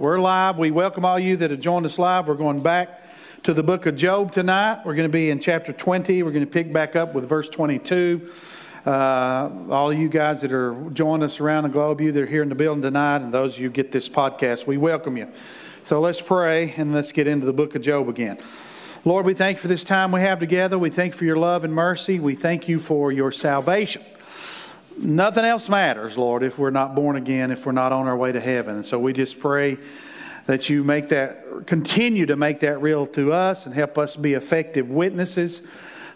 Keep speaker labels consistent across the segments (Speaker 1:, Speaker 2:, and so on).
Speaker 1: We're live. We welcome all you that have joined us live. We're going back to the book of Job tonight. We're going to be in chapter 20. We're going to pick back up with verse 22. Uh, all you guys that are joining us around the globe, you that are here in the building tonight, and those of you get this podcast, we welcome you. So let's pray and let's get into the book of Job again. Lord, we thank you for this time we have together. We thank you for your love and mercy. We thank you for your salvation. Nothing else matters, Lord, if we're not born again, if we're not on our way to heaven. And so we just pray that you make that, continue to make that real to us and help us be effective witnesses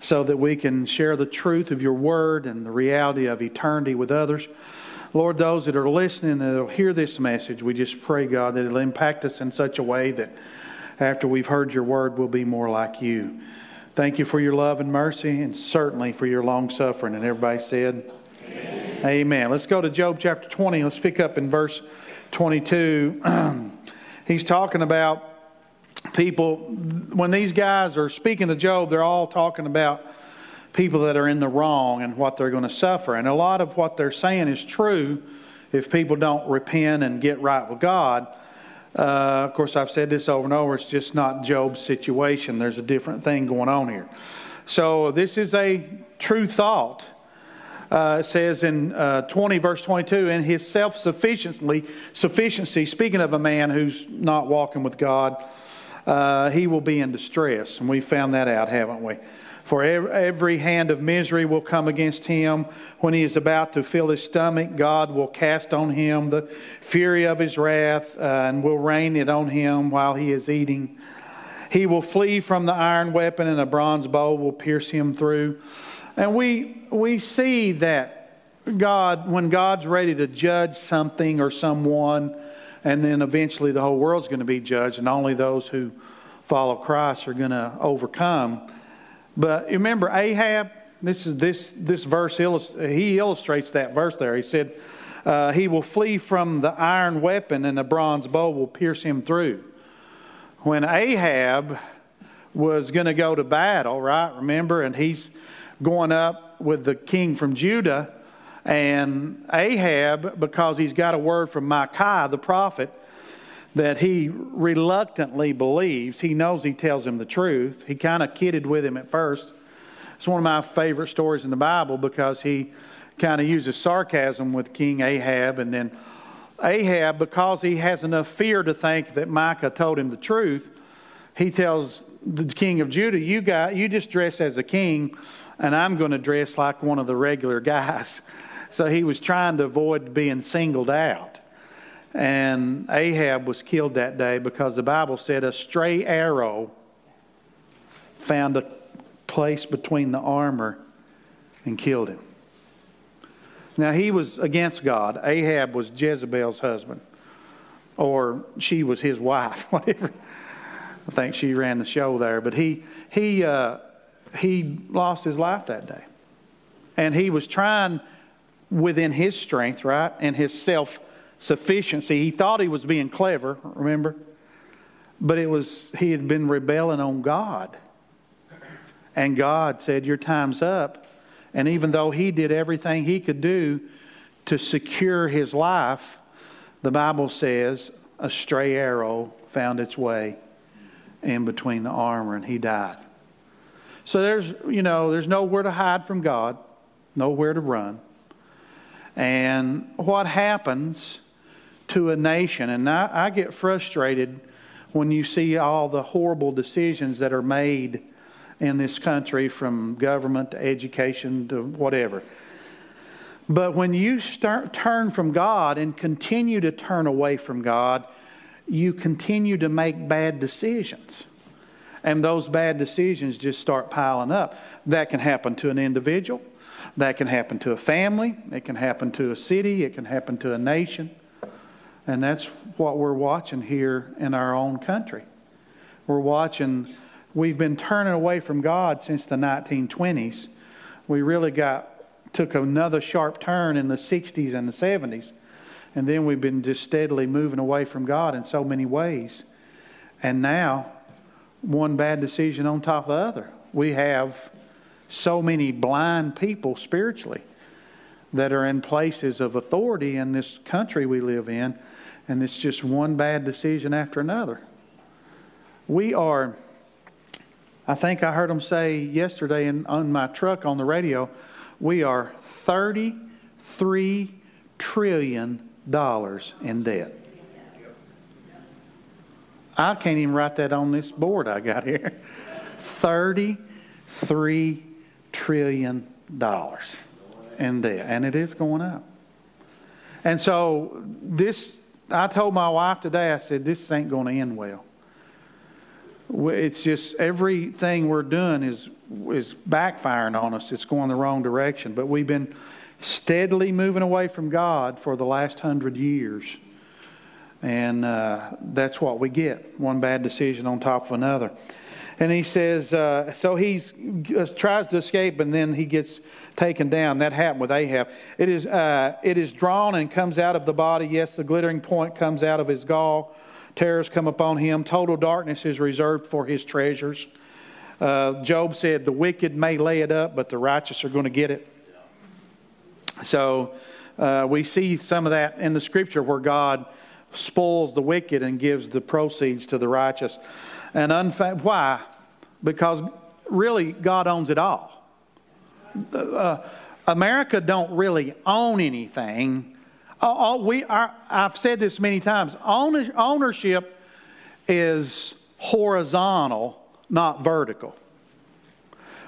Speaker 1: so that we can share the truth of your word and the reality of eternity with others. Lord, those that are listening that will hear this message, we just pray, God, that it'll impact us in such a way that after we've heard your word, we'll be more like you. Thank you for your love and mercy, and certainly for your long suffering. And everybody said, Amen. Let's go to Job chapter 20. Let's pick up in verse 22. He's talking about people, when these guys are speaking to Job, they're all talking about people that are in the wrong and what they're going to suffer. And a lot of what they're saying is true if people don't repent and get right with God. Uh, of course, I've said this over and over. It's just not Job's situation. There's a different thing going on here. So, this is a true thought. Uh, says in uh, 20, verse 22, in his self sufficiency, sufficiency, speaking of a man who's not walking with God, uh, he will be in distress. And we found that out, haven't we? For every hand of misery will come against him. When he is about to fill his stomach, God will cast on him the fury of his wrath uh, and will rain it on him while he is eating. He will flee from the iron weapon, and a bronze bow will pierce him through. And we, we see that God, when God's ready to judge something or someone, and then eventually the whole world's going to be judged, and only those who follow Christ are going to overcome. But remember, Ahab, this is this this verse he illustrates that verse there. He said, uh, "He will flee from the iron weapon, and the bronze bow will pierce him through." When Ahab was going to go to battle, right? Remember, and he's going up with the king from Judah, and Ahab, because he's got a word from Micah, the prophet that he reluctantly believes. He knows he tells him the truth. He kind of kidded with him at first. It's one of my favorite stories in the Bible because he kind of uses sarcasm with King Ahab. And then Ahab, because he has enough fear to think that Micah told him the truth, he tells the king of Judah, You, got, you just dress as a king, and I'm going to dress like one of the regular guys. So he was trying to avoid being singled out. And Ahab was killed that day because the Bible said a stray arrow found a place between the armor and killed him. Now, he was against God. Ahab was Jezebel's husband, or she was his wife, whatever. I think she ran the show there. But he, he, uh, he lost his life that day. And he was trying within his strength, right, and his self sufficiency. He thought he was being clever, remember? But it was he had been rebelling on God. And God said, Your time's up. And even though he did everything he could do to secure his life, the Bible says a stray arrow found its way in between the armor and he died. So there's, you know, there's nowhere to hide from God, nowhere to run. And what happens to a nation. And I, I get frustrated when you see all the horrible decisions that are made in this country from government to education to whatever. But when you start turn from God and continue to turn away from God, you continue to make bad decisions. And those bad decisions just start piling up. That can happen to an individual, that can happen to a family, it can happen to a city, it can happen to a nation. And that's what we're watching here in our own country. We're watching, we've been turning away from God since the 1920s. We really got, took another sharp turn in the 60s and the 70s. And then we've been just steadily moving away from God in so many ways. And now, one bad decision on top of the other. We have so many blind people spiritually that are in places of authority in this country we live in and it's just one bad decision after another. We are, I think I heard them say yesterday in, on my truck on the radio, we are 33 trillion dollars in debt. I can't even write that on this board I got here. 33 trillion dollars in debt, and it is going up. And so this, I told my wife today. I said, "This ain't going to end well." It's just everything we're doing is is backfiring on us. It's going the wrong direction. But we've been steadily moving away from God for the last hundred years. And uh, that's what we get one bad decision on top of another. And he says, uh, so he uh, tries to escape, and then he gets taken down. That happened with Ahab. It is, uh, it is drawn and comes out of the body. Yes, the glittering point comes out of his gall. Terrors come upon him. Total darkness is reserved for his treasures. Uh, Job said, The wicked may lay it up, but the righteous are going to get it. So uh, we see some of that in the scripture where God spoils the wicked and gives the proceeds to the righteous. And unfa- why? Because really God owns it all. Uh, America don't really own anything. All, we are, I've said this many times. Ownership is horizontal, not vertical.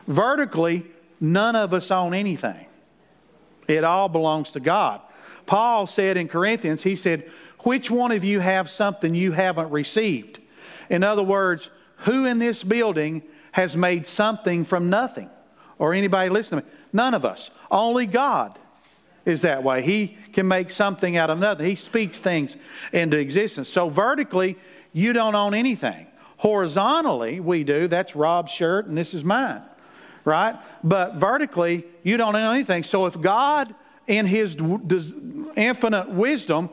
Speaker 1: Vertically, none of us own anything. It all belongs to God. Paul said in Corinthians, he said, Which one of you have something you haven't received? In other words, who in this building has made something from nothing? Or anybody listening to me? None of us. Only God is that way. He can make something out of nothing. He speaks things into existence. So vertically, you don't own anything. Horizontally, we do. That's Rob's shirt, and this is mine right? But vertically, you don't own anything. So if God, in His infinite wisdom,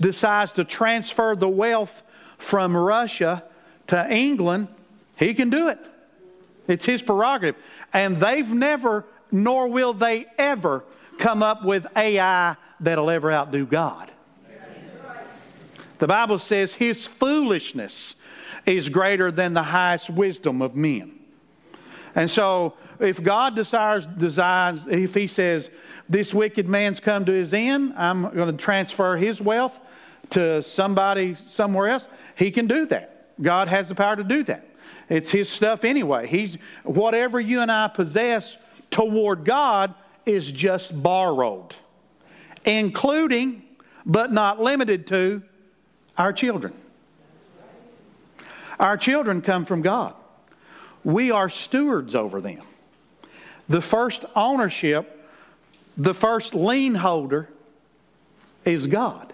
Speaker 1: decides to transfer the wealth from Russia to England, He can do it. It's His prerogative. And they've never, nor will they ever, come up with AI that'll ever outdo God. The Bible says His foolishness is greater than the highest wisdom of men. And so, if God desires, designs, if He says, this wicked man's come to his end, I'm going to transfer his wealth to somebody somewhere else, He can do that. God has the power to do that. It's His stuff anyway. He's, whatever you and I possess toward God is just borrowed, including, but not limited to, our children. Our children come from God we are stewards over them. The first ownership, the first lien holder is God.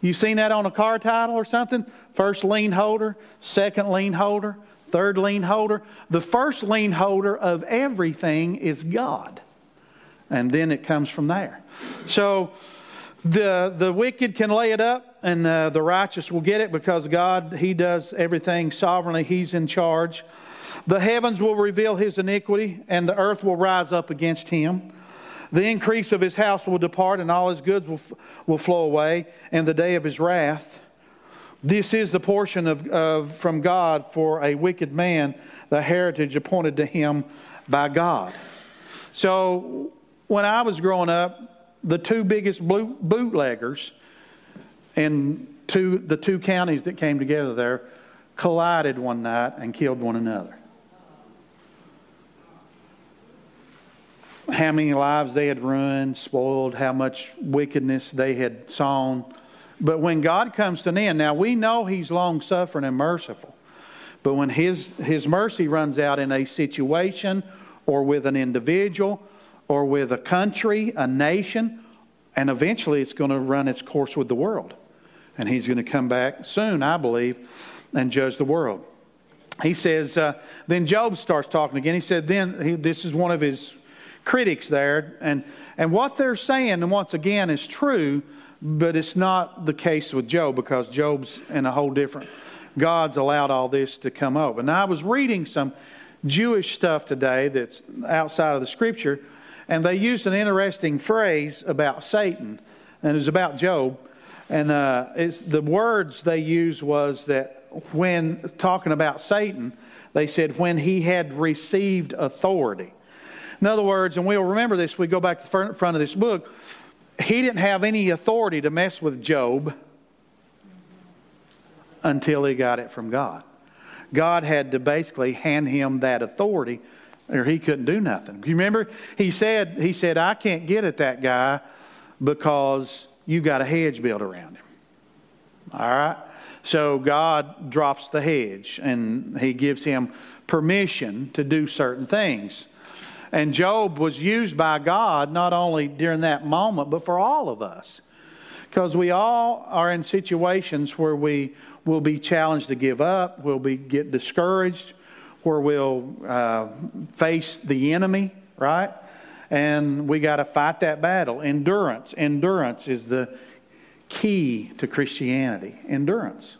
Speaker 1: You've seen that on a car title or something? First lien holder, second lien holder, third lien holder. The first lien holder of everything is God. And then it comes from there. So the, the wicked can lay it up and uh, the righteous will get it because God, He does everything sovereignly. He's in charge. The heavens will reveal his iniquity, and the earth will rise up against him. The increase of his house will depart, and all his goods will, will flow away, and the day of his wrath. This is the portion of, of, from God for a wicked man, the heritage appointed to him by God. So, when I was growing up, the two biggest bootleggers in two, the two counties that came together there collided one night and killed one another. How many lives they had ruined, spoiled, how much wickedness they had sown. But when God comes to an end, now we know He's long suffering and merciful. But when his, his mercy runs out in a situation or with an individual or with a country, a nation, and eventually it's going to run its course with the world. And he's going to come back soon, I believe, and judge the world. He says, uh, then Job starts talking again. He said, then, he, this is one of his critics there. And, and what they're saying, and once again, is true, but it's not the case with Job because Job's in a whole different. God's allowed all this to come up. And I was reading some Jewish stuff today that's outside of the scripture, and they used an interesting phrase about Satan, and it was about Job. And uh, it's, the words they used was that when talking about Satan, they said when he had received authority. In other words, and we'll remember this, we go back to the front of this book, he didn't have any authority to mess with Job until he got it from God. God had to basically hand him that authority or he couldn't do nothing. You remember he said he said I can't get at that guy because you got a hedge built around him. All right? So God drops the hedge and he gives him permission to do certain things. And Job was used by God not only during that moment, but for all of us. Because we all are in situations where we will be challenged to give up, we'll be get discouraged, where we'll uh, face the enemy, right? And we got to fight that battle. Endurance. Endurance is the key to Christianity. Endurance.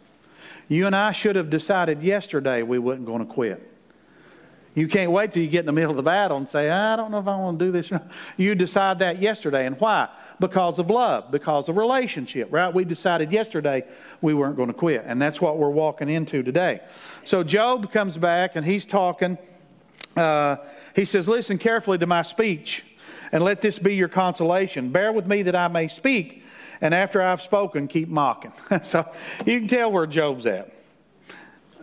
Speaker 1: You and I should have decided yesterday we wasn't going to quit. You can't wait till you get in the middle of the battle and say, I don't know if I want to do this. You decide that yesterday. And why? Because of love, because of relationship, right? We decided yesterday we weren't going to quit. And that's what we're walking into today. So Job comes back and he's talking. Uh, he says, Listen carefully to my speech and let this be your consolation. Bear with me that I may speak. And after I've spoken, keep mocking. so you can tell where Job's at.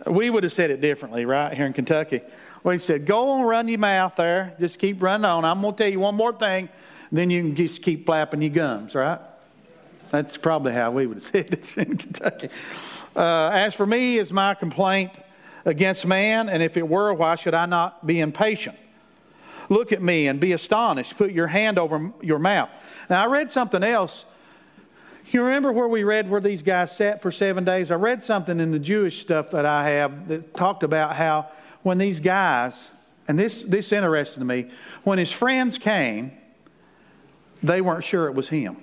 Speaker 1: We would have said it differently, right, here in Kentucky. Well, he said, Go on, run your mouth there. Just keep running on. I'm going to tell you one more thing. Then you can just keep flapping your gums, right? That's probably how we would have said it in Kentucky. Uh, as for me, is my complaint against man, and if it were, why should I not be impatient? Look at me and be astonished. Put your hand over your mouth. Now, I read something else. You remember where we read where these guys sat for seven days? I read something in the Jewish stuff that I have that talked about how when these guys, and this, this interested me, when his friends came, they weren't sure it was him.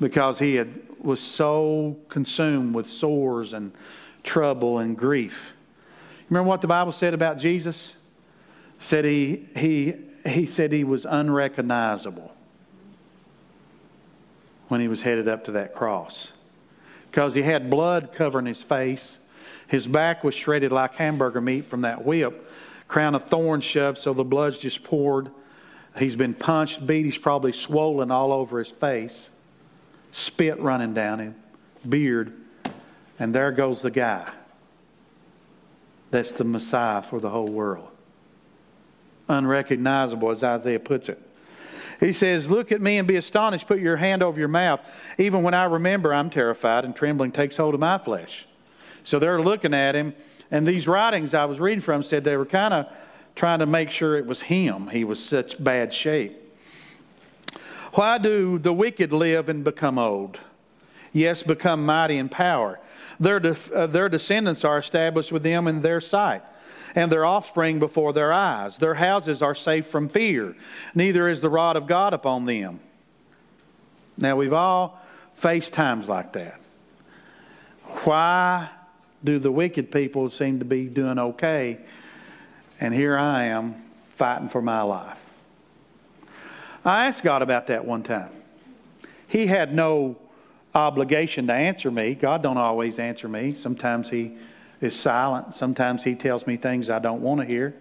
Speaker 1: Because he had, was so consumed with sores and trouble and grief. Remember what the Bible said about Jesus? Said he, he, he said he was unrecognizable when he was headed up to that cross. Because he had blood covering his face his back was shredded like hamburger meat from that whip. Crown of thorns shoved so the blood's just poured. He's been punched, beat. He's probably swollen all over his face. Spit running down him, beard. And there goes the guy. That's the Messiah for the whole world. Unrecognizable, as Isaiah puts it. He says, Look at me and be astonished. Put your hand over your mouth. Even when I remember, I'm terrified, and trembling takes hold of my flesh. So they're looking at him, and these writings I was reading from said they were kind of trying to make sure it was him. He was such bad shape. Why do the wicked live and become old? Yes, become mighty in power. Their, uh, their descendants are established with them in their sight, and their offspring before their eyes. Their houses are safe from fear, neither is the rod of God upon them. Now, we've all faced times like that. Why do the wicked people seem to be doing okay? And here I am fighting for my life. I asked God about that one time. He had no obligation to answer me. God don't always answer me. Sometimes he is silent. Sometimes he tells me things I don't want to hear.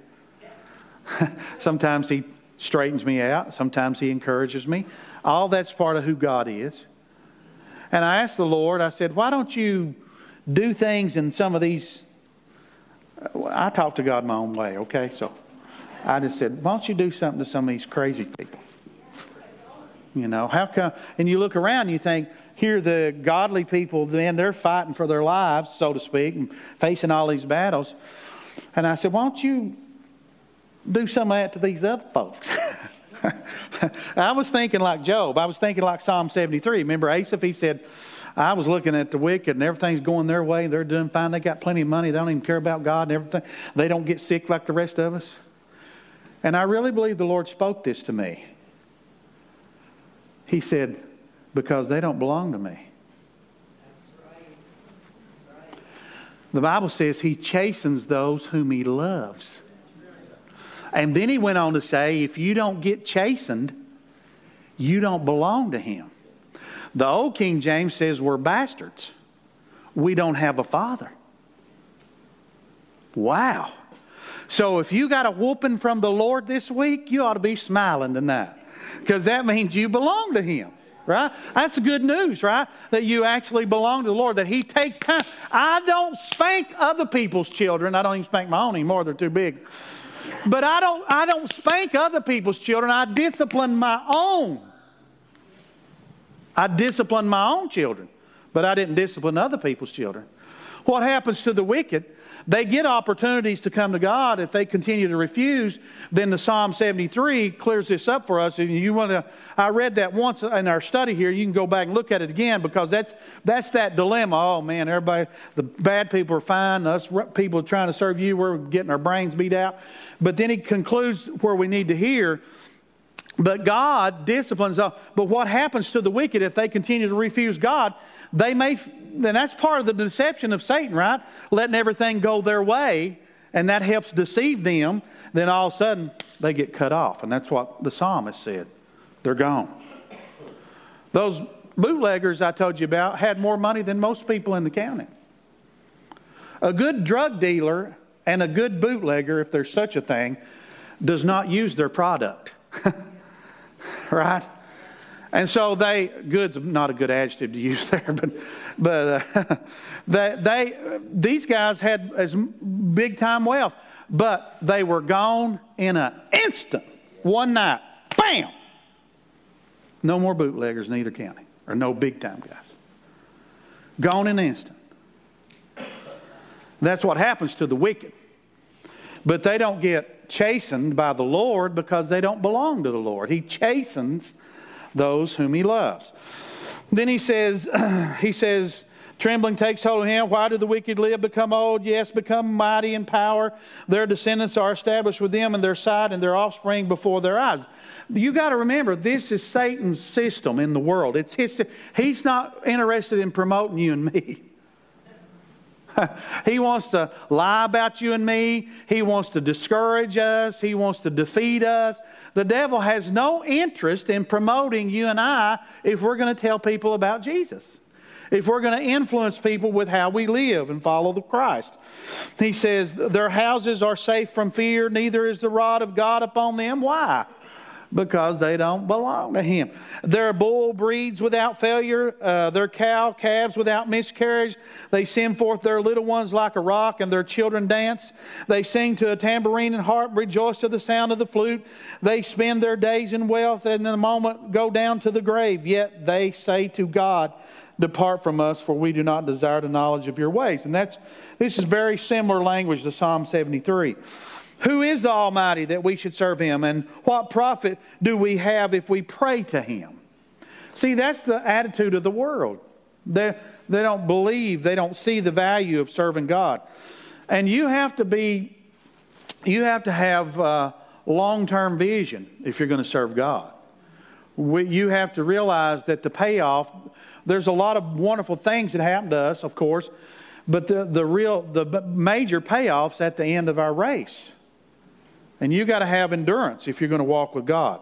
Speaker 1: Sometimes he straightens me out. Sometimes he encourages me. All that's part of who God is. And I asked the Lord, I said, why don't you do things in some of these. I talk to God my own way, okay? So I just said, why don't you do something to some of these crazy people? You know, how come? And you look around and you think, here the godly people, then they're fighting for their lives, so to speak, and facing all these battles. And I said, why don't you do some of that to these other folks? I was thinking like Job. I was thinking like Psalm 73. Remember Asaph? He said, I was looking at the wicked and everything's going their way. They're doing fine. They got plenty of money. They don't even care about God and everything. They don't get sick like the rest of us. And I really believe the Lord spoke this to me. He said, Because they don't belong to me. The Bible says he chastens those whom he loves. And then he went on to say, if you don't get chastened, you don't belong to him. The old King James says we're bastards. We don't have a father. Wow. So if you got a whooping from the Lord this week, you ought to be smiling tonight because that means you belong to Him, right? That's good news, right? That you actually belong to the Lord, that He takes time. I don't spank other people's children. I don't even spank my own anymore, they're too big. But I don't, I don't spank other people's children, I discipline my own. I disciplined my own children, but I didn't discipline other people's children. What happens to the wicked? They get opportunities to come to God. If they continue to refuse, then the Psalm 73 clears this up for us. And you want to, I read that once in our study here. You can go back and look at it again because that's, that's that dilemma. Oh man, everybody, the bad people are fine. Us people trying to serve you, we're getting our brains beat out. But then he concludes where we need to hear but God disciplines them. But what happens to the wicked if they continue to refuse God? They may, then that's part of the deception of Satan, right? Letting everything go their way, and that helps deceive them. Then all of a sudden, they get cut off. And that's what the psalmist said. They're gone. Those bootleggers I told you about had more money than most people in the county. A good drug dealer and a good bootlegger, if there's such a thing, does not use their product. right? And so they, good's not a good adjective to use there, but, but uh, they, they, these guys had as big time wealth, but they were gone in an instant, one night, bam! No more bootleggers in either county, or no big time guys. Gone in an instant. That's what happens to the wicked. But they don't get chastened by the Lord because they don't belong to the Lord. He chastens those whom he loves. Then he says, he says, Trembling takes hold of him. Why do the wicked live, become old? Yes, become mighty in power. Their descendants are established with them in their sight and their offspring before their eyes. You got to remember, this is Satan's system in the world. It's his, he's not interested in promoting you and me. he wants to lie about you and me. He wants to discourage us. He wants to defeat us. The devil has no interest in promoting you and I if we're going to tell people about Jesus. If we're going to influence people with how we live and follow the Christ. He says, Their houses are safe from fear, neither is the rod of God upon them. Why? Because they don't belong to him. Their bull breeds without failure, uh, their cow calves without miscarriage. They send forth their little ones like a rock, and their children dance. They sing to a tambourine and harp, rejoice to the sound of the flute. They spend their days in wealth, and in a moment go down to the grave. Yet they say to God, Depart from us, for we do not desire the knowledge of your ways. And that's this is very similar language to Psalm 73. Who is the Almighty that we should serve Him? And what profit do we have if we pray to Him? See, that's the attitude of the world. They, they don't believe, they don't see the value of serving God. And you have to be, you have to have uh, long term vision if you're going to serve God. We, you have to realize that the payoff, there's a lot of wonderful things that happen to us, of course, but the, the real, the major payoff's at the end of our race. And you got to have endurance if you're going to walk with God.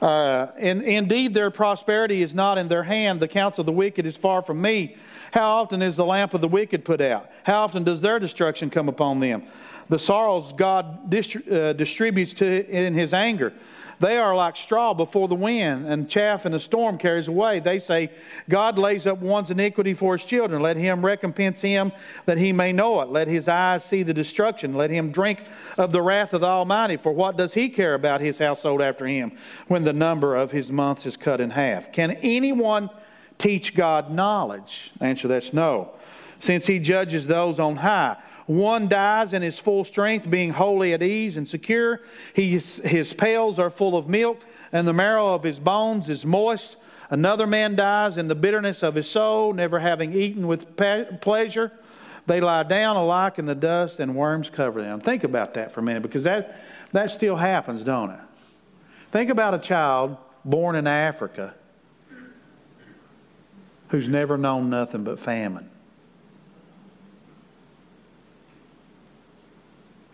Speaker 1: Uh, and indeed, their prosperity is not in their hand. The counsel of the wicked is far from me. How often is the lamp of the wicked put out? How often does their destruction come upon them? The sorrows God uh, distributes to in his anger. They are like straw before the wind, and chaff in a storm carries away. They say, God lays up one's iniquity for his children. Let him recompense him that he may know it. Let his eyes see the destruction. Let him drink of the wrath of the Almighty. For what does he care about his household after him when the number of his months is cut in half? Can anyone teach God knowledge? The answer that's no, since he judges those on high. One dies in his full strength, being wholly at ease and secure. His, his pails are full of milk, and the marrow of his bones is moist. Another man dies in the bitterness of his soul, never having eaten with pleasure. They lie down alike in the dust, and worms cover them. Think about that for a minute, because that, that still happens, don't it? Think about a child born in Africa who's never known nothing but famine.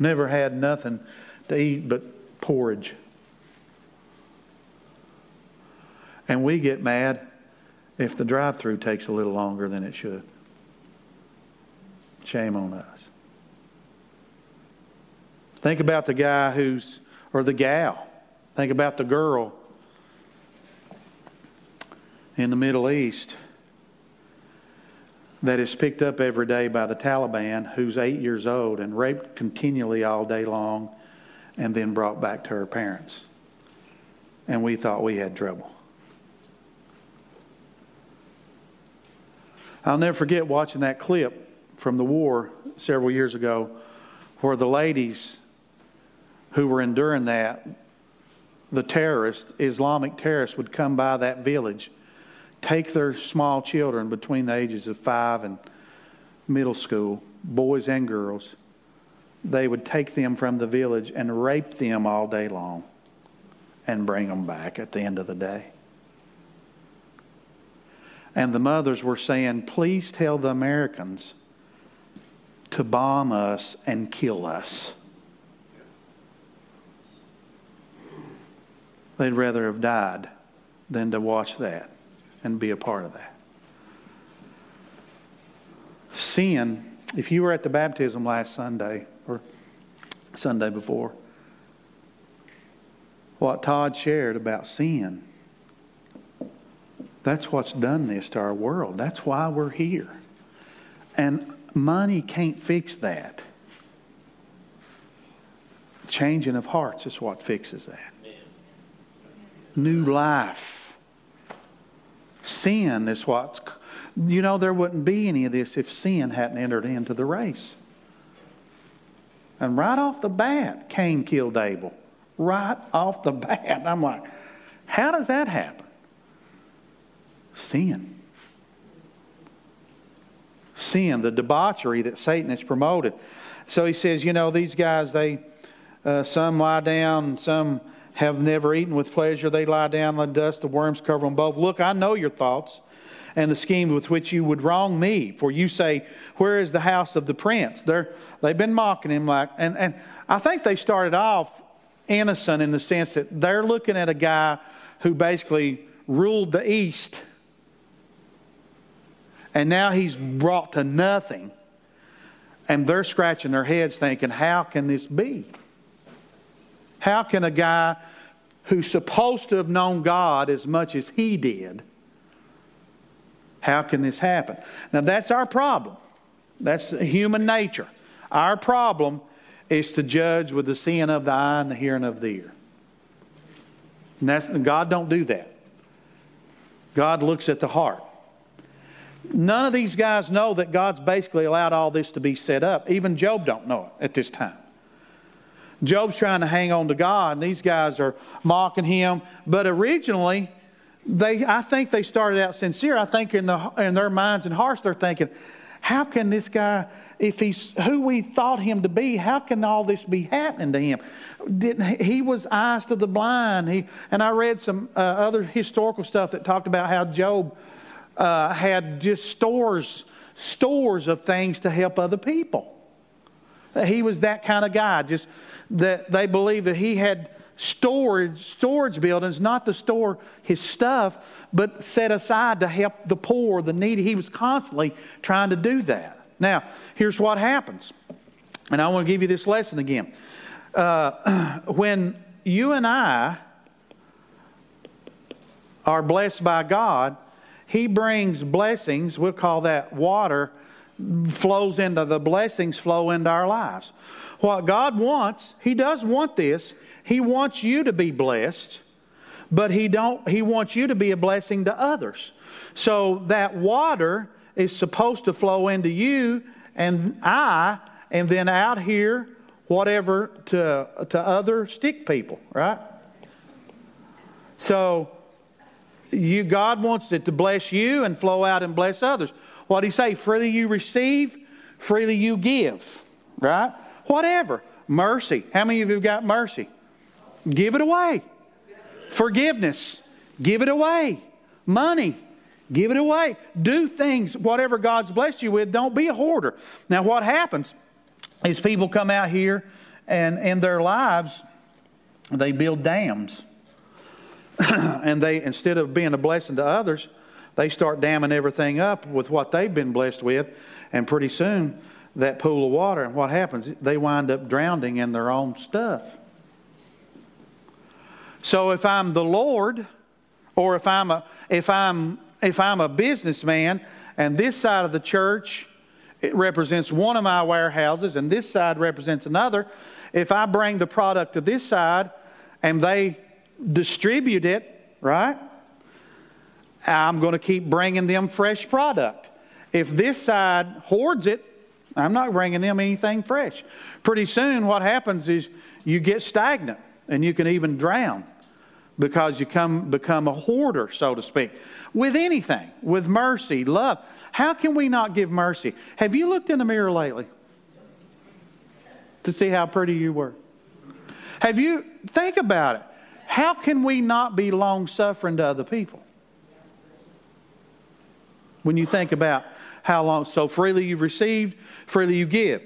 Speaker 1: Never had nothing to eat but porridge. And we get mad if the drive through takes a little longer than it should. Shame on us. Think about the guy who's, or the gal. Think about the girl in the Middle East that is picked up every day by the Taliban who's eight years old and raped continually all day long and then brought back to her parents. And we thought we had trouble. I'll never forget watching that clip from the war several years ago where the ladies who were enduring that, the terrorists, Islamic terrorists, would come by that village, take their small children between the ages of five and middle school, boys and girls. They would take them from the village and rape them all day long and bring them back at the end of the day. And the mothers were saying, Please tell the Americans to bomb us and kill us. They'd rather have died than to watch that and be a part of that. Sin, if you were at the baptism last Sunday or Sunday before, what Todd shared about sin, that's what's done this to our world. That's why we're here. And money can't fix that. Changing of hearts is what fixes that new life. Sin is what's, you know, there wouldn't be any of this if sin hadn't entered into the race. And right off the bat, Cain killed Abel. Right off the bat. I'm like, how does that happen? Sin. Sin, the debauchery that Satan has promoted. So he says, you know, these guys, they, uh, some lie down, some have never eaten with pleasure. They lie down in the dust, the worms cover them both. Look, I know your thoughts and the scheme with which you would wrong me. For you say, Where is the house of the prince? They're, they've been mocking him like, and, and I think they started off innocent in the sense that they're looking at a guy who basically ruled the East. And now he's brought to nothing. And they're scratching their heads thinking, How can this be? How can a guy who's supposed to have known God as much as he did, how can this happen? Now, that's our problem. That's human nature. Our problem is to judge with the seeing of the eye and the hearing of the ear. And that's, God don't do that. God looks at the heart. None of these guys know that God's basically allowed all this to be set up. Even Job don't know it at this time. Job's trying to hang on to God, and these guys are mocking him. But originally, they, I think they started out sincere. I think in, the, in their minds and hearts, they're thinking, how can this guy, if he's who we thought him to be, how can all this be happening to him? Didn't, he was eyes to the blind. He, and I read some uh, other historical stuff that talked about how Job uh, had just stores, stores of things to help other people. He was that kind of guy. Just that they believe that he had storage storage buildings, not to store his stuff, but set aside to help the poor, the needy. He was constantly trying to do that. Now, here's what happens, and I want to give you this lesson again. Uh, when you and I are blessed by God, He brings blessings. We'll call that water flows into the blessings flow into our lives. What God wants, He does want this. He wants you to be blessed, but He don't He wants you to be a blessing to others. So that water is supposed to flow into you and I, and then out here, whatever to to other stick people, right? So you God wants it to bless you and flow out and bless others. What did he say? Freely you receive, freely you give. Right? Whatever. Mercy. How many of you have got mercy? Give it away. Forgiveness. Give it away. Money. Give it away. Do things, whatever God's blessed you with. Don't be a hoarder. Now, what happens is people come out here and in their lives, they build dams. and they, instead of being a blessing to others, they start damming everything up with what they've been blessed with. And pretty soon, that pool of water, and what happens? They wind up drowning in their own stuff. So if I'm the Lord, or if I'm a, if I'm, if I'm a businessman, and this side of the church it represents one of my warehouses, and this side represents another. If I bring the product to this side and they distribute it, right? I'm going to keep bringing them fresh product. If this side hoards it, I'm not bringing them anything fresh. Pretty soon, what happens is you get stagnant and you can even drown because you come, become a hoarder, so to speak. With anything, with mercy, love. How can we not give mercy? Have you looked in the mirror lately to see how pretty you were? Have you, think about it. How can we not be long suffering to other people? When you think about how long, so freely you've received, freely you give.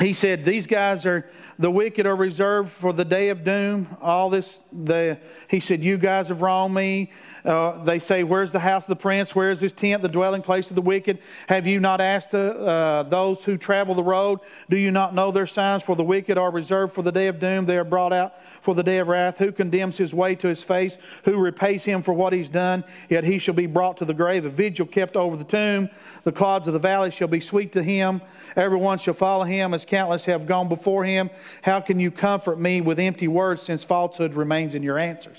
Speaker 1: He said, These guys are the wicked are reserved for the day of doom. All this, the, he said, You guys have wronged me. Uh, they say, Where's the house of the prince? Where is his tent, the dwelling place of the wicked? Have you not asked the, uh, those who travel the road? Do you not know their signs? For the wicked are reserved for the day of doom. They are brought out for the day of wrath. Who condemns his way to his face? Who repays him for what he's done? Yet he shall be brought to the grave. A vigil kept over the tomb. The clods of the valley shall be sweet to him. Everyone shall follow him as countless have gone before him. How can you comfort me with empty words since falsehood remains in your answers?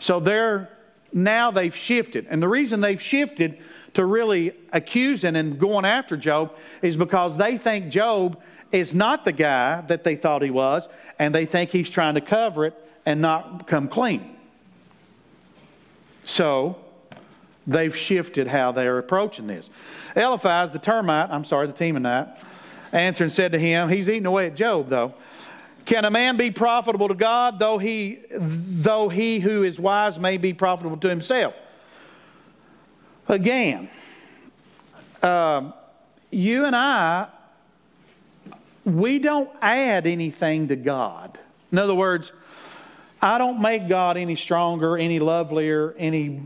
Speaker 1: So they're now they've shifted. And the reason they've shifted to really accusing and going after Job is because they think Job is not the guy that they thought he was, and they think he's trying to cover it and not come clean. So they've shifted how they're approaching this. Eliphaz, the termite, I'm sorry, the Temanite, answered and said to him, He's eating away at Job, though. Can a man be profitable to God, though he, though he who is wise may be profitable to himself? Again, uh, you and I, we don't add anything to God. In other words, I don't make God any stronger, any lovelier, any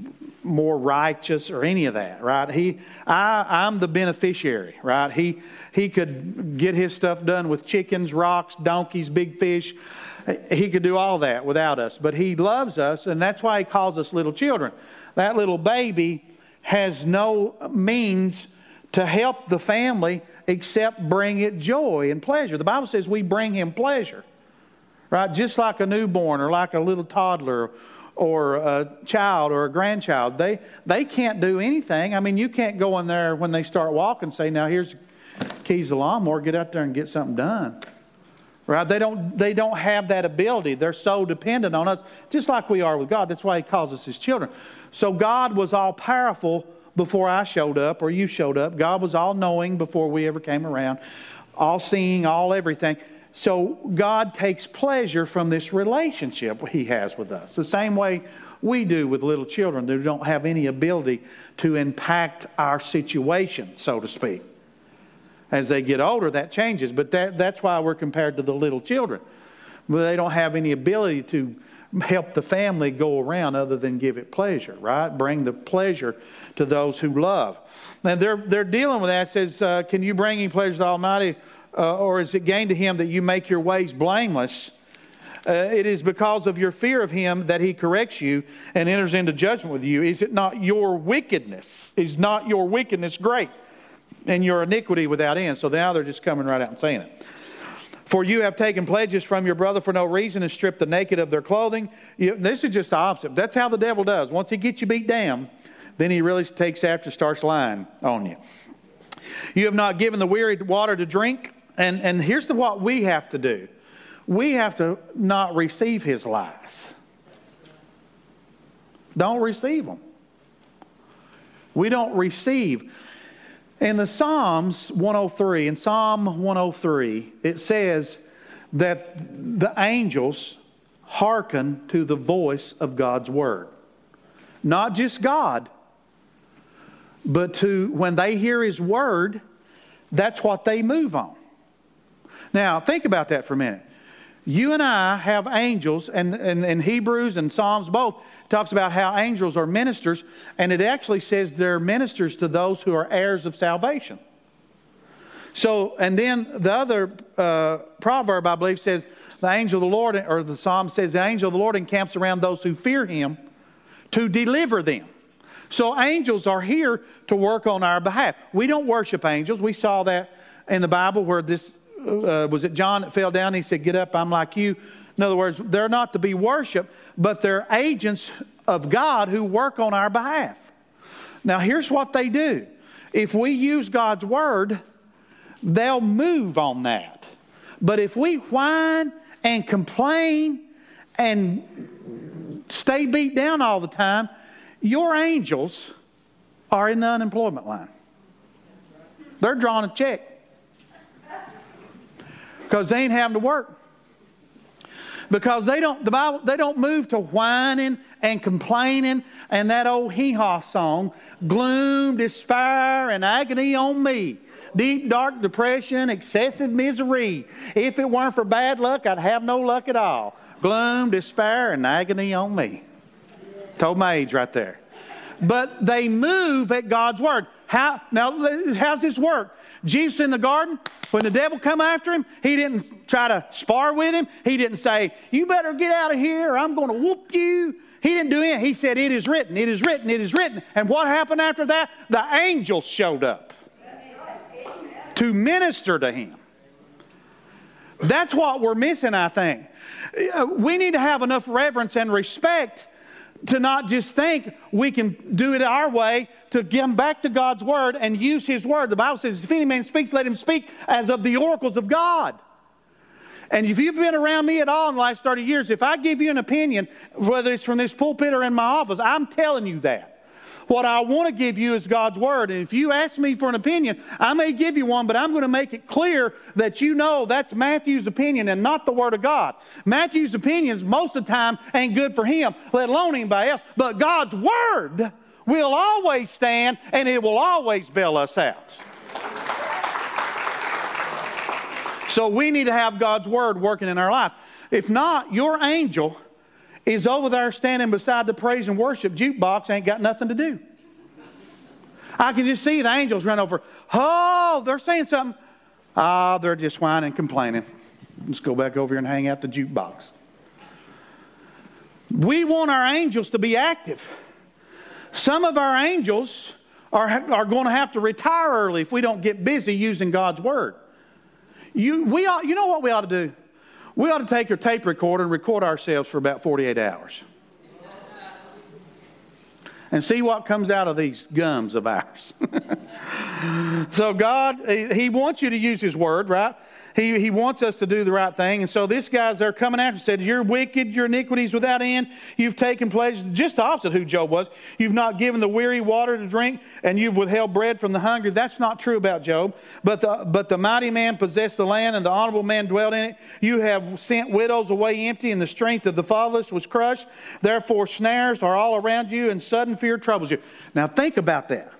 Speaker 1: more righteous or any of that, right? He, I, I'm the beneficiary, right? He, he could get his stuff done with chickens, rocks, donkeys, big fish. He could do all that without us, but he loves us, and that's why he calls us little children. That little baby has no means to help the family except bring it joy and pleasure. The Bible says we bring him pleasure, right? Just like a newborn or like a little toddler or a child or a grandchild. They, they can't do anything. I mean, you can't go in there when they start walking say, now here's keys to the lawnmower, get out there and get something done. Right? They don't, they don't have that ability. They're so dependent on us, just like we are with God. That's why He calls us His children. So God was all powerful before I showed up or you showed up. God was all knowing before we ever came around, all seeing, all everything. So God takes pleasure from this relationship He has with us. The same way we do with little children who don't have any ability to impact our situation, so to speak. As they get older, that changes, but that, that's why we're compared to the little children. They don't have any ability to help the family go around other than give it pleasure, right? Bring the pleasure to those who love. And they're, they're dealing with that. It says, uh, Can you bring any pleasure to Almighty? Uh, or is it gain to him that you make your ways blameless? Uh, it is because of your fear of him that he corrects you and enters into judgment with you. Is it not your wickedness? Is not your wickedness great and your iniquity without end? So now they're just coming right out and saying it. For you have taken pledges from your brother for no reason and stripped the naked of their clothing. You, this is just the opposite. That's how the devil does. Once he gets you beat down, then he really takes after, starts lying on you. You have not given the weary water to drink and, and here's the, what we have to do we have to not receive his lies. Don't receive them. We don't receive. In the Psalms 103, in Psalm 103, it says that the angels hearken to the voice of God's word. Not just God, but to when they hear his word, that's what they move on. Now, think about that for a minute. You and I have angels, and in Hebrews and Psalms both talks about how angels are ministers, and it actually says they're ministers to those who are heirs of salvation. So, and then the other uh, proverb, I believe, says the angel of the Lord, or the psalm says, the angel of the Lord encamps around those who fear him to deliver them. So, angels are here to work on our behalf. We don't worship angels. We saw that in the Bible where this uh, was it John that fell down? He said, Get up, I'm like you. In other words, they're not to be worshiped, but they're agents of God who work on our behalf. Now, here's what they do if we use God's word, they'll move on that. But if we whine and complain and stay beat down all the time, your angels are in the unemployment line. They're drawing a check because they ain't having to work. Because they don't, the Bible, they don't move to whining and complaining and that old hee haw song, gloom, despair, and agony on me. Deep, dark depression, excessive misery. If it weren't for bad luck, I'd have no luck at all. Gloom, despair, and agony on me. Told my age right there. But they move at God's word. How, now, how's this work? Jesus in the garden, when the devil come after him, he didn't try to spar with him. He didn't say, you better get out of here or I'm going to whoop you. He didn't do it. He said, it is written, it is written, it is written. And what happened after that? The angels showed up to minister to him. That's what we're missing, I think. Uh, we need to have enough reverence and respect to not just think we can do it our way, to come back to God's word and use his word. The Bible says, if any man speaks, let him speak as of the oracles of God. And if you've been around me at all in the last 30 years, if I give you an opinion, whether it's from this pulpit or in my office, I'm telling you that. What I want to give you is God's Word. And if you ask me for an opinion, I may give you one, but I'm going to make it clear that you know that's Matthew's opinion and not the Word of God. Matthew's opinions, most of the time, ain't good for him, let alone anybody else. But God's Word will always stand and it will always bail us out. So we need to have God's Word working in our life. If not, your angel is over there standing beside the praise and worship jukebox, ain't got nothing to do. I can just see the angels run over. Oh, they're saying something. Ah, oh, they're just whining and complaining. Let's go back over here and hang out the jukebox. We want our angels to be active. Some of our angels are, are going to have to retire early if we don't get busy using God's Word. You, we ought, you know what we ought to do? We ought to take our tape recorder and record ourselves for about 48 hours. And see what comes out of these gums of ours. so, God, He wants you to use His Word, right? He, he wants us to do the right thing. And so this guy's there coming after said, You're wicked, your iniquities without end. You've taken pleasure, just the opposite who Job was. You've not given the weary water to drink, and you've withheld bread from the hungry. That's not true about Job. But the, but the mighty man possessed the land, and the honorable man dwelt in it. You have sent widows away empty, and the strength of the fatherless was crushed. Therefore, snares are all around you, and sudden fear troubles you. Now, think about that.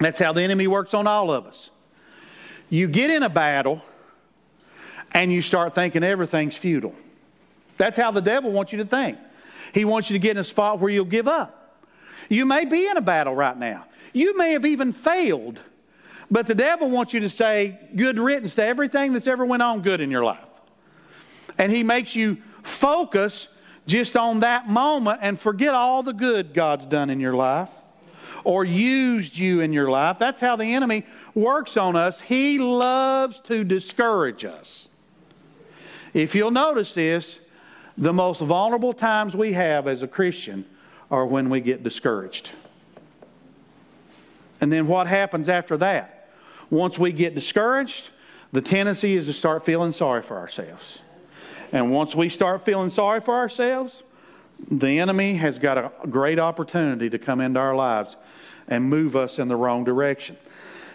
Speaker 1: That's how the enemy works on all of us. You get in a battle and you start thinking everything's futile. That's how the devil wants you to think. He wants you to get in a spot where you'll give up. You may be in a battle right now. You may have even failed, but the devil wants you to say good riddance to everything that's ever went on good in your life. And he makes you focus just on that moment and forget all the good God's done in your life or used you in your life. That's how the enemy works on us. He loves to discourage us. If you'll notice this, the most vulnerable times we have as a Christian are when we get discouraged. And then what happens after that? Once we get discouraged, the tendency is to start feeling sorry for ourselves. And once we start feeling sorry for ourselves, the enemy has got a great opportunity to come into our lives and move us in the wrong direction.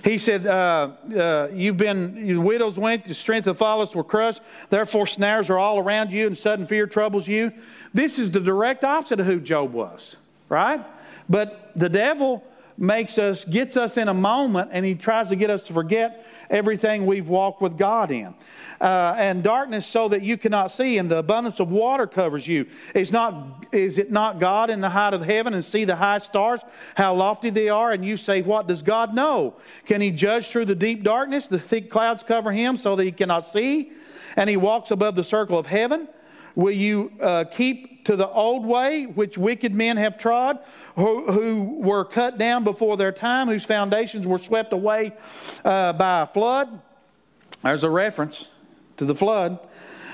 Speaker 1: He said, uh, uh, You've been, the widows went, the strength of the fatherless were crushed, therefore snares are all around you, and sudden fear troubles you. This is the direct opposite of who Job was, right? But the devil makes us, gets us in a moment, and he tries to get us to forget everything we've walked with God in. Uh, and darkness so that you cannot see, and the abundance of water covers you. Is, not, is it not God in the height of heaven and see the high stars, how lofty they are? And you say, What does God know? Can he judge through the deep darkness? The thick clouds cover him so that he cannot see, and he walks above the circle of heaven. Will you uh, keep to the old way which wicked men have trod, who, who, were cut down before their time, whose foundations were swept away uh, by a flood? There's a reference to the flood.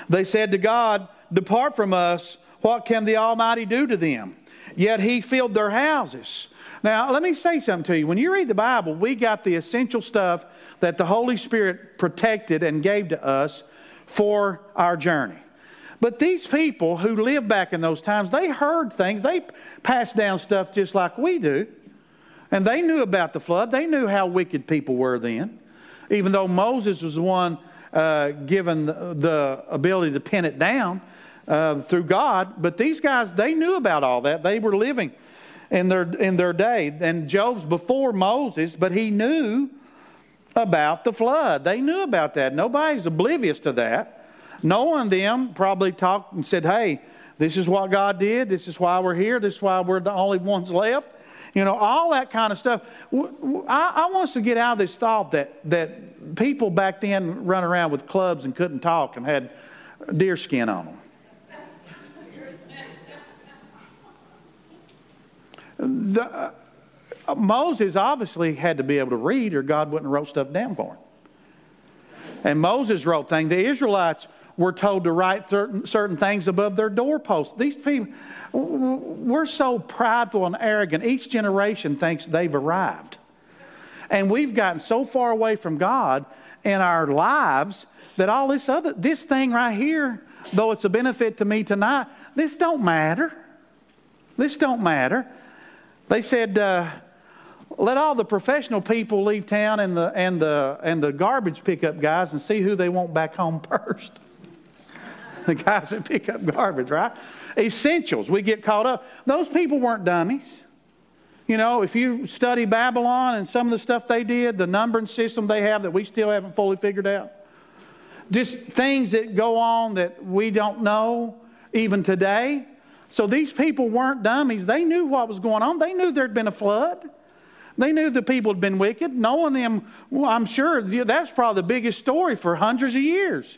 Speaker 1: They said to God, Depart from us. What can the Almighty do to them? Yet He filled their houses. Now, let me say something to you. When you read the Bible, we got the essential stuff that the Holy Spirit protected and gave to us for our journey. But these people who lived back in those times, they heard things. They passed down stuff just like we do. And they knew about the flood. They knew how wicked people were then. Even though Moses was the one uh, given the, ability to pin it down uh, through God. But these guys, they knew about all that. They were living in their, in their day. And Job's before Moses, but he knew about the flood. They knew about that. Nobody's oblivious to that. Of them probably talked and said, hey, this is what God did. This is why we're here. This is why we're the only ones left. You know, all that kind of stuff. I, I want us to get out of this thought that, that people back then run around with clubs and couldn't talk and had deer skin on them. The, uh, Moses obviously had to be able to read, or God wouldn't have wrote stuff down for him. And Moses wrote things. The Israelites were told to write certain, certain things above their doorposts. These people, we're so prideful and arrogant. Each generation thinks they've arrived. And we've gotten so far away from God in our lives that all this other, this thing right here, though it's a benefit to me tonight, this don't matter. This don't matter. They said, uh, let all the professional people leave town and the, and, the, and the garbage pickup guys and see who they want back home first the guys that pick up garbage, right? Essentials. We get caught up. Those people weren't dummies. You know, if you study Babylon and some of the stuff they did, the numbering system they have that we still haven't fully figured out, just things that go on that we don't know even today. So these people weren't dummies. They knew what was going on. They knew there'd been a flood. They knew the people had been wicked. Knowing them, well, I'm sure that's probably the biggest story for hundreds of years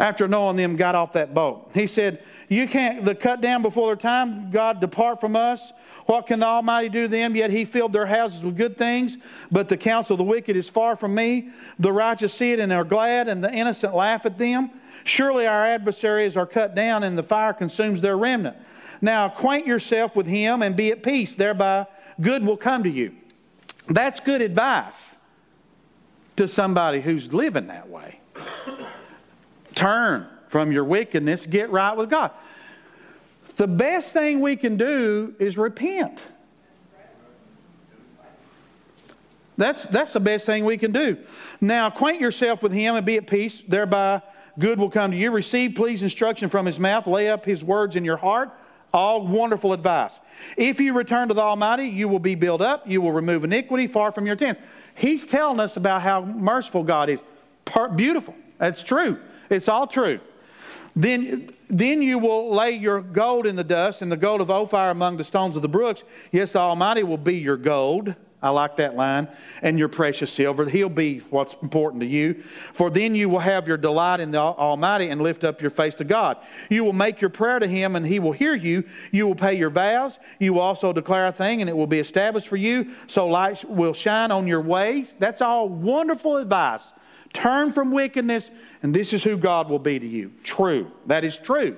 Speaker 1: after and them got off that boat. He said, You can't, the cut down before their time, God, depart from us. What can the Almighty do to them? Yet he filled their houses with good things, but the counsel of the wicked is far from me. The righteous see it and are glad, and the innocent laugh at them. Surely our adversaries are cut down, and the fire consumes their remnant. Now acquaint yourself with him and be at peace, thereby good will come to you. That's good advice to somebody who's living that way. Turn from your wickedness, get right with God. The best thing we can do is repent. That's, that's the best thing we can do. Now, acquaint yourself with him and be at peace. Thereby, good will come to you. Receive, please, instruction from his mouth. Lay up his words in your heart. All wonderful advice. If you return to the Almighty, you will be built up. You will remove iniquity far from your tent. He's telling us about how merciful God is. Beautiful. That's true. It's all true. Then, then you will lay your gold in the dust and the gold of Ophir among the stones of the brooks. Yes, the Almighty will be your gold. I like that line. And your precious silver. He'll be what's important to you. For then you will have your delight in the Almighty and lift up your face to God. You will make your prayer to Him and He will hear you. You will pay your vows. You will also declare a thing and it will be established for you. So light will shine on your ways. That's all wonderful advice. Turn from wickedness, and this is who God will be to you. True. That is true.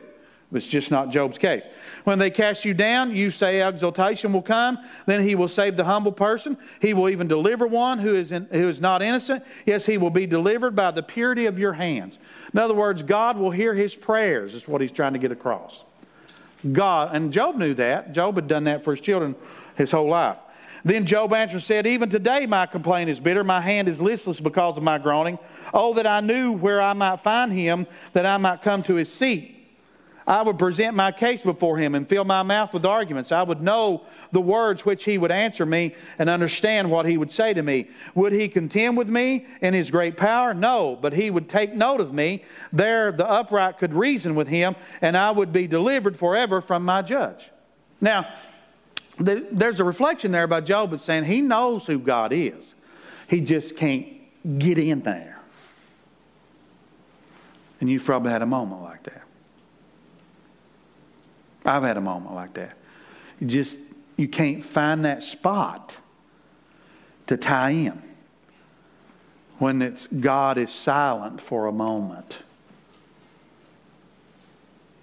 Speaker 1: It's just not Job's case. When they cast you down, you say exaltation will come. Then he will save the humble person. He will even deliver one who is, in, who is not innocent. Yes, he will be delivered by the purity of your hands. In other words, God will hear his prayers, is what he's trying to get across. God, and Job knew that. Job had done that for his children his whole life. Then Job answered and said, Even today my complaint is bitter. My hand is listless because of my groaning. Oh, that I knew where I might find him, that I might come to his seat. I would present my case before him and fill my mouth with arguments. I would know the words which he would answer me and understand what he would say to me. Would he contend with me in his great power? No, but he would take note of me. There the upright could reason with him, and I would be delivered forever from my judge. Now, there's a reflection there by Job that's saying he knows who God is. He just can't get in there. And you've probably had a moment like that. I've had a moment like that. You just you can't find that spot to tie in when it's God is silent for a moment.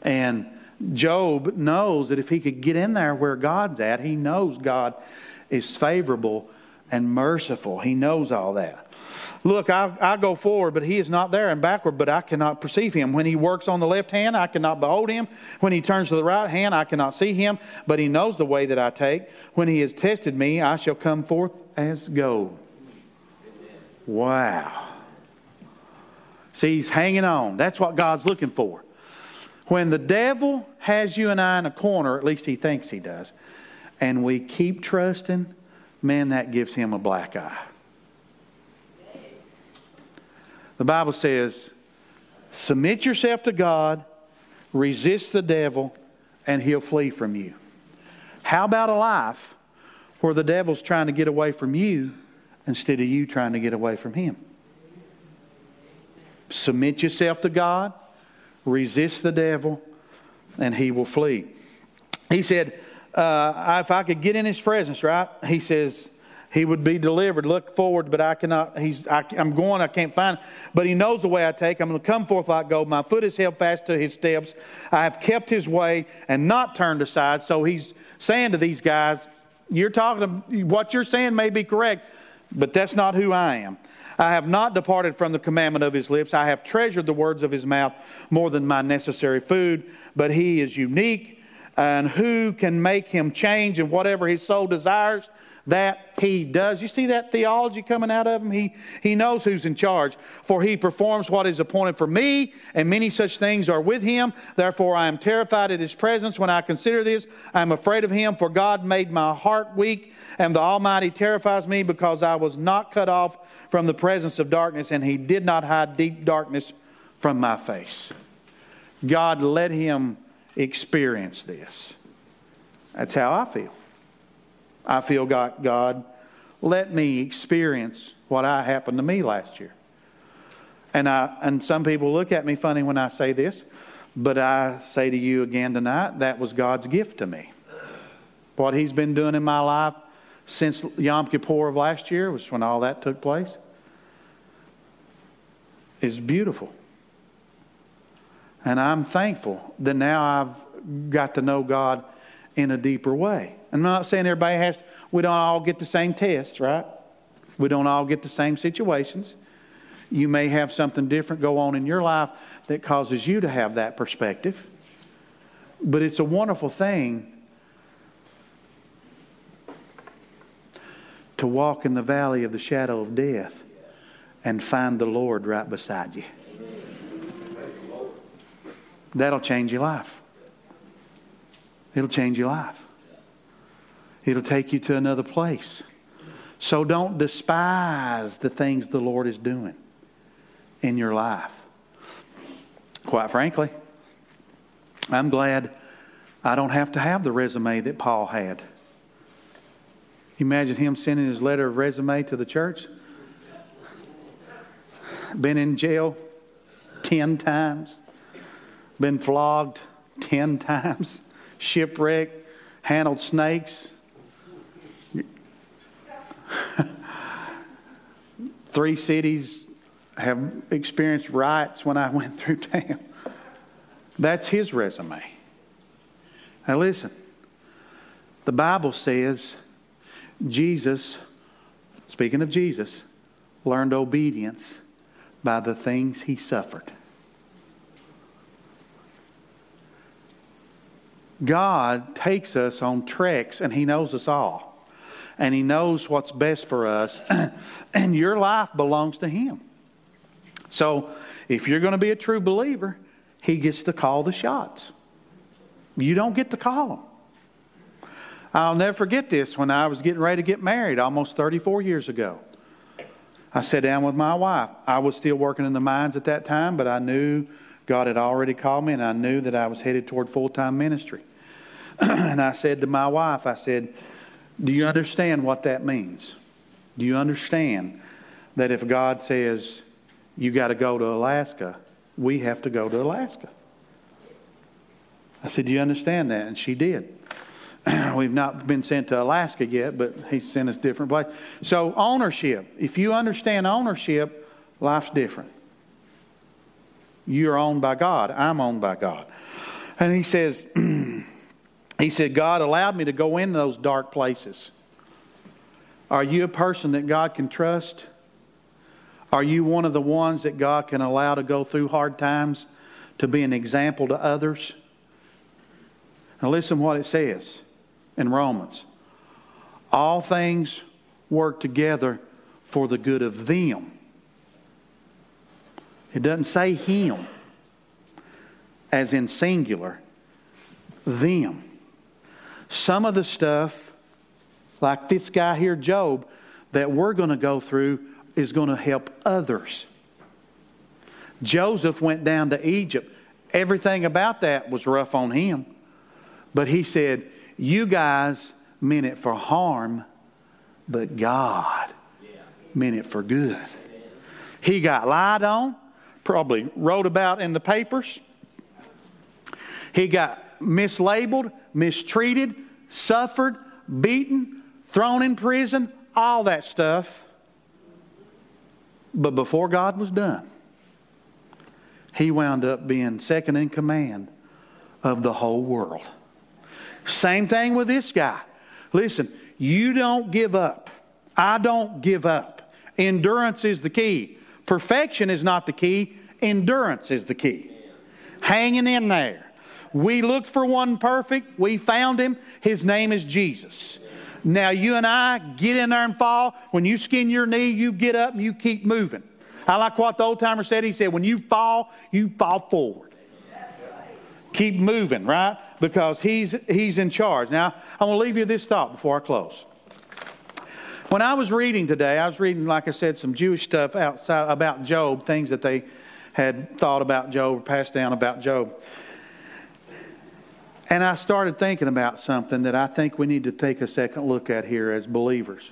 Speaker 1: And Job knows that if he could get in there where God's at, he knows God is favorable and merciful. He knows all that. Look, I, I go forward, but he is not there, and backward, but I cannot perceive him. When he works on the left hand, I cannot behold him. When he turns to the right hand, I cannot see him, but he knows the way that I take. When he has tested me, I shall come forth as gold. Wow. See, he's hanging on. That's what God's looking for. When the devil has you and I in a corner, at least he thinks he does, and we keep trusting, man, that gives him a black eye. The Bible says, submit yourself to God, resist the devil, and he'll flee from you. How about a life where the devil's trying to get away from you instead of you trying to get away from him? Submit yourself to God, resist the devil, and he will flee. He said, uh, if I could get in his presence, right? He says, he would be delivered. Look forward, but I cannot. He's. I, am going. I can't find. But he knows the way I take. I'm going to come forth like gold. My foot is held fast to his steps. I have kept his way and not turned aside. So he's saying to these guys, "You're talking. What you're saying may be correct, but that's not who I am." I have not departed from the commandment of his lips. I have treasured the words of his mouth more than my necessary food. But he is unique, and who can make him change in whatever his soul desires? That he does. You see that theology coming out of him? He, he knows who's in charge. For he performs what is appointed for me, and many such things are with him. Therefore, I am terrified at his presence. When I consider this, I am afraid of him, for God made my heart weak, and the Almighty terrifies me because I was not cut off from the presence of darkness, and he did not hide deep darkness from my face. God let him experience this. That's how I feel. I feel God, God, let me experience what I happened to me last year. And I and some people look at me funny when I say this, but I say to you again tonight, that was God's gift to me. What He's been doing in my life since Yom Kippur of last year was when all that took place. Is beautiful. And I'm thankful that now I've got to know God in a deeper way. I'm not saying everybody has, we don't all get the same tests, right? We don't all get the same situations. You may have something different go on in your life that causes you to have that perspective. But it's a wonderful thing to walk in the valley of the shadow of death and find the Lord right beside you. That'll change your life. It'll change your life. It'll take you to another place. So don't despise the things the Lord is doing in your life. Quite frankly, I'm glad I don't have to have the resume that Paul had. Imagine him sending his letter of resume to the church. Been in jail 10 times, been flogged 10 times, shipwrecked, handled snakes, Three cities have experienced riots when I went through town. That's his resume. Now, listen. The Bible says Jesus, speaking of Jesus, learned obedience by the things he suffered. God takes us on treks and he knows us all and He knows what's best for us, and your life belongs to Him. So, if you're going to be a true believer, He gets to call the shots. You don't get to call them. I'll never forget this when I was getting ready to get married almost 34 years ago. I sat down with my wife. I was still working in the mines at that time, but I knew God had already called me and I knew that I was headed toward full time ministry. and I said to my wife, I said, Do you understand what that means? Do you understand that if God says you got to go to Alaska, we have to go to Alaska? I said, Do you understand that? And she did. We've not been sent to Alaska yet, but He sent us different places. So, ownership. If you understand ownership, life's different. You're owned by God. I'm owned by God. And He says, He said, God allowed me to go in those dark places. Are you a person that God can trust? Are you one of the ones that God can allow to go through hard times to be an example to others? Now, listen what it says in Romans. All things work together for the good of them. It doesn't say him, as in singular, them. Some of the stuff, like this guy here, Job, that we're going to go through is going to help others. Joseph went down to Egypt. Everything about that was rough on him. But he said, You guys meant it for harm, but God meant it for good. He got lied on, probably wrote about in the papers. He got mislabeled, mistreated, suffered, beaten, thrown in prison, all that stuff. But before God was done, he wound up being second in command of the whole world. Same thing with this guy. Listen, you don't give up. I don't give up. Endurance is the key. Perfection is not the key, endurance is the key. Hanging in there. We looked for one perfect, we found him. His name is Jesus. Now, you and I get in there and fall. When you skin your knee, you get up and you keep moving. I like what the old timer said. He said, When you fall, you fall forward. Keep moving, right? Because he's, he's in charge. Now, I want to leave you this thought before I close. When I was reading today, I was reading, like I said, some Jewish stuff outside about Job, things that they had thought about Job, or passed down about Job. And I started thinking about something that I think we need to take a second look at here as believers.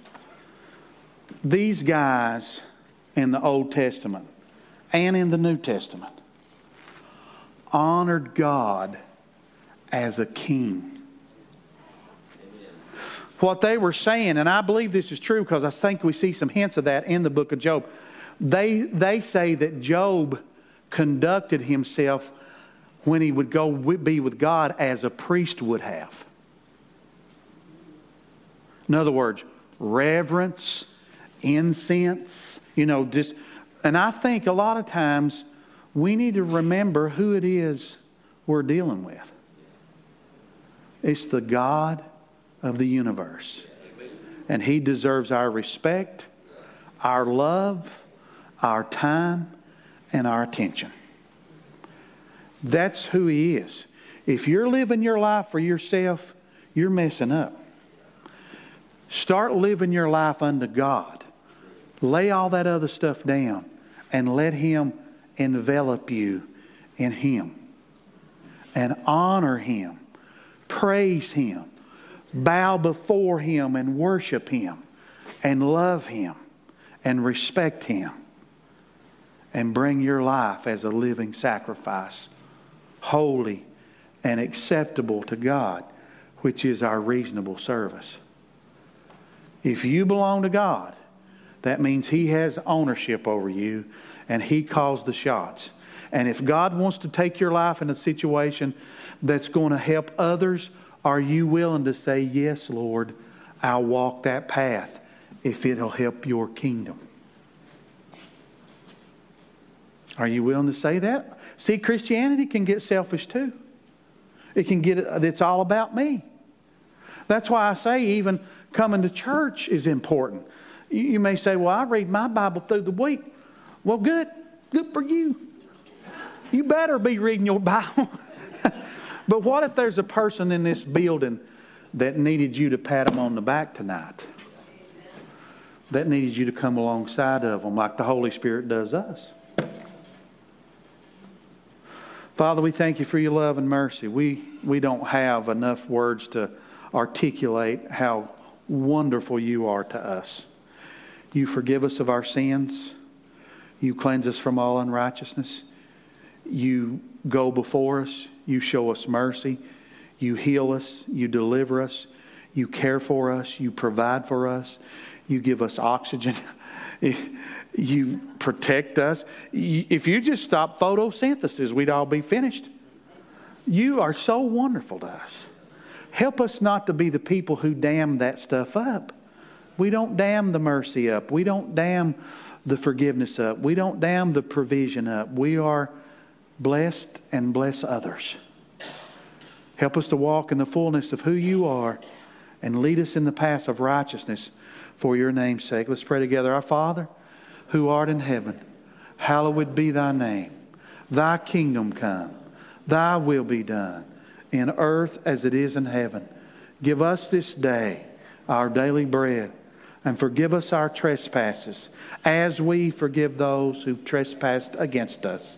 Speaker 1: These guys in the Old Testament and in the New Testament honored God as a king. What they were saying, and I believe this is true because I think we see some hints of that in the book of Job. They, they say that Job conducted himself when he would go be with God as a priest would have. In other words, reverence, incense, you know, just, and I think a lot of times we need to remember who it is we're dealing with. It's the God of the universe. And He deserves our respect, our love, our time, and our attention. That's who He is. If you're living your life for yourself, you're messing up. Start living your life unto God. Lay all that other stuff down and let Him envelop you in Him and honor Him, praise Him, bow before Him and worship Him and love Him and respect Him and bring your life as a living sacrifice, holy and acceptable to God, which is our reasonable service. If you belong to God, that means He has ownership over you and He calls the shots. And if God wants to take your life in a situation that's going to help others, are you willing to say, Yes, Lord, I'll walk that path if it'll help your kingdom? Are you willing to say that? See, Christianity can get selfish too. It can get, it's all about me. That's why I say even coming to church is important. You may say, Well, I read my Bible through the week. Well, good. Good for you. You better be reading your Bible. But what if there's a person in this building that needed you to pat them on the back tonight? That needed you to come alongside of them like the Holy Spirit does us. Father, we thank you for your love and mercy. We, we don't have enough words to articulate how wonderful you are to us. You forgive us of our sins. You cleanse us from all unrighteousness. You go before us. You show us mercy. You heal us. You deliver us. You care for us. You provide for us. You give us oxygen. You protect us. If you just stop photosynthesis, we'd all be finished. You are so wonderful to us. Help us not to be the people who dam that stuff up. We don't dam the mercy up. We don't dam the forgiveness up. We don't dam the provision up. We are blessed and bless others. Help us to walk in the fullness of who you are and lead us in the path of righteousness for your name's sake. Let's pray together. Our Father, who art in heaven, hallowed be thy name. Thy kingdom come, thy will be done, in earth as it is in heaven. Give us this day our daily bread, and forgive us our trespasses, as we forgive those who've trespassed against us.